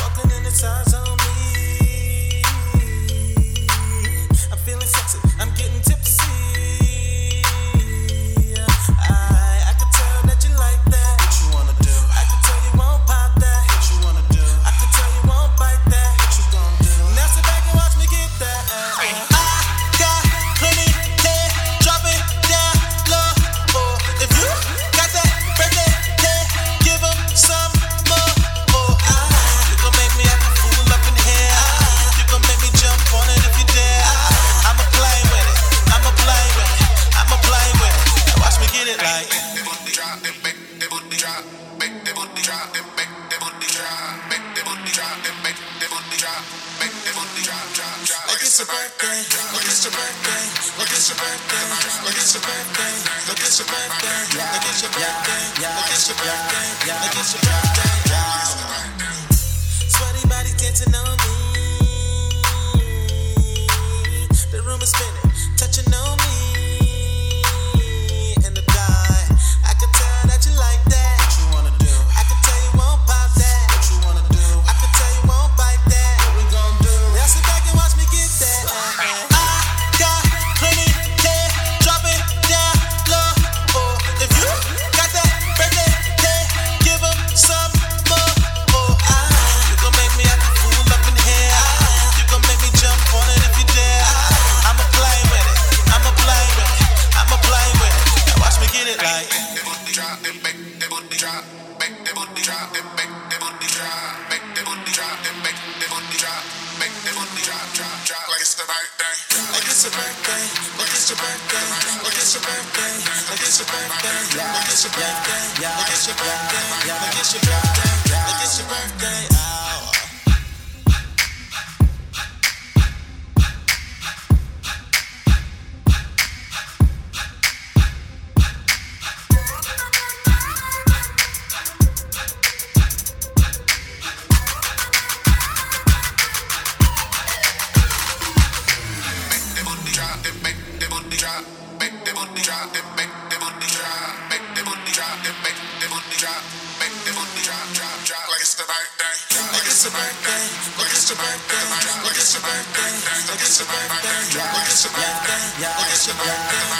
Walking in the time zone. it's your birthday. Look, it's your birthday. look it's your birthday. Like it's your birthday, like it's your birthday, like it's your birthday, like it's your birthday. them make them booty drop, make them booty drop, them make them booty drop, like it's a birthday, like it's the birthday, like it's a birthday, like it's the birthday, like it's a birthday, like it's the it's the birthday, like birthday.